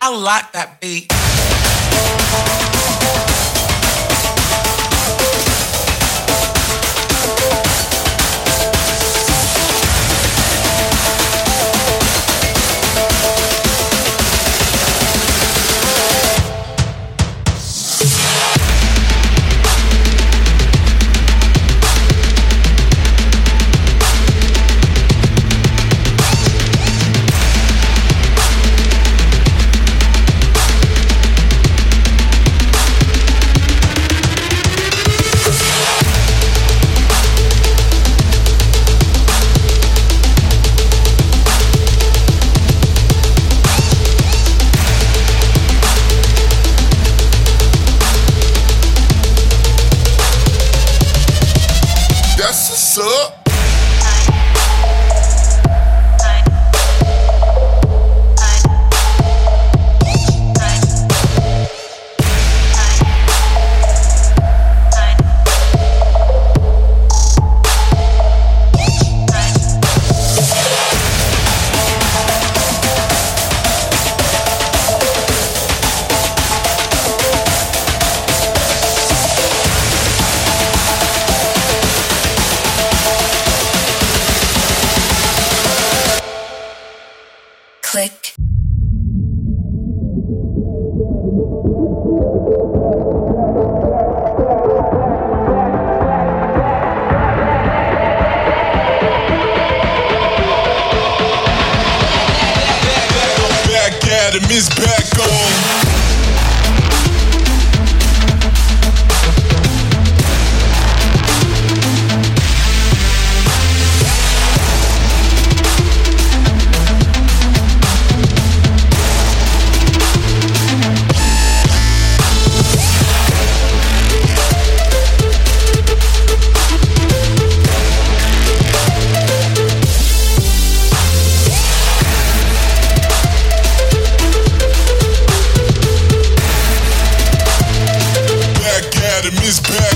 I like that beat. Up. Click. Back at him, it's back. had miss missed.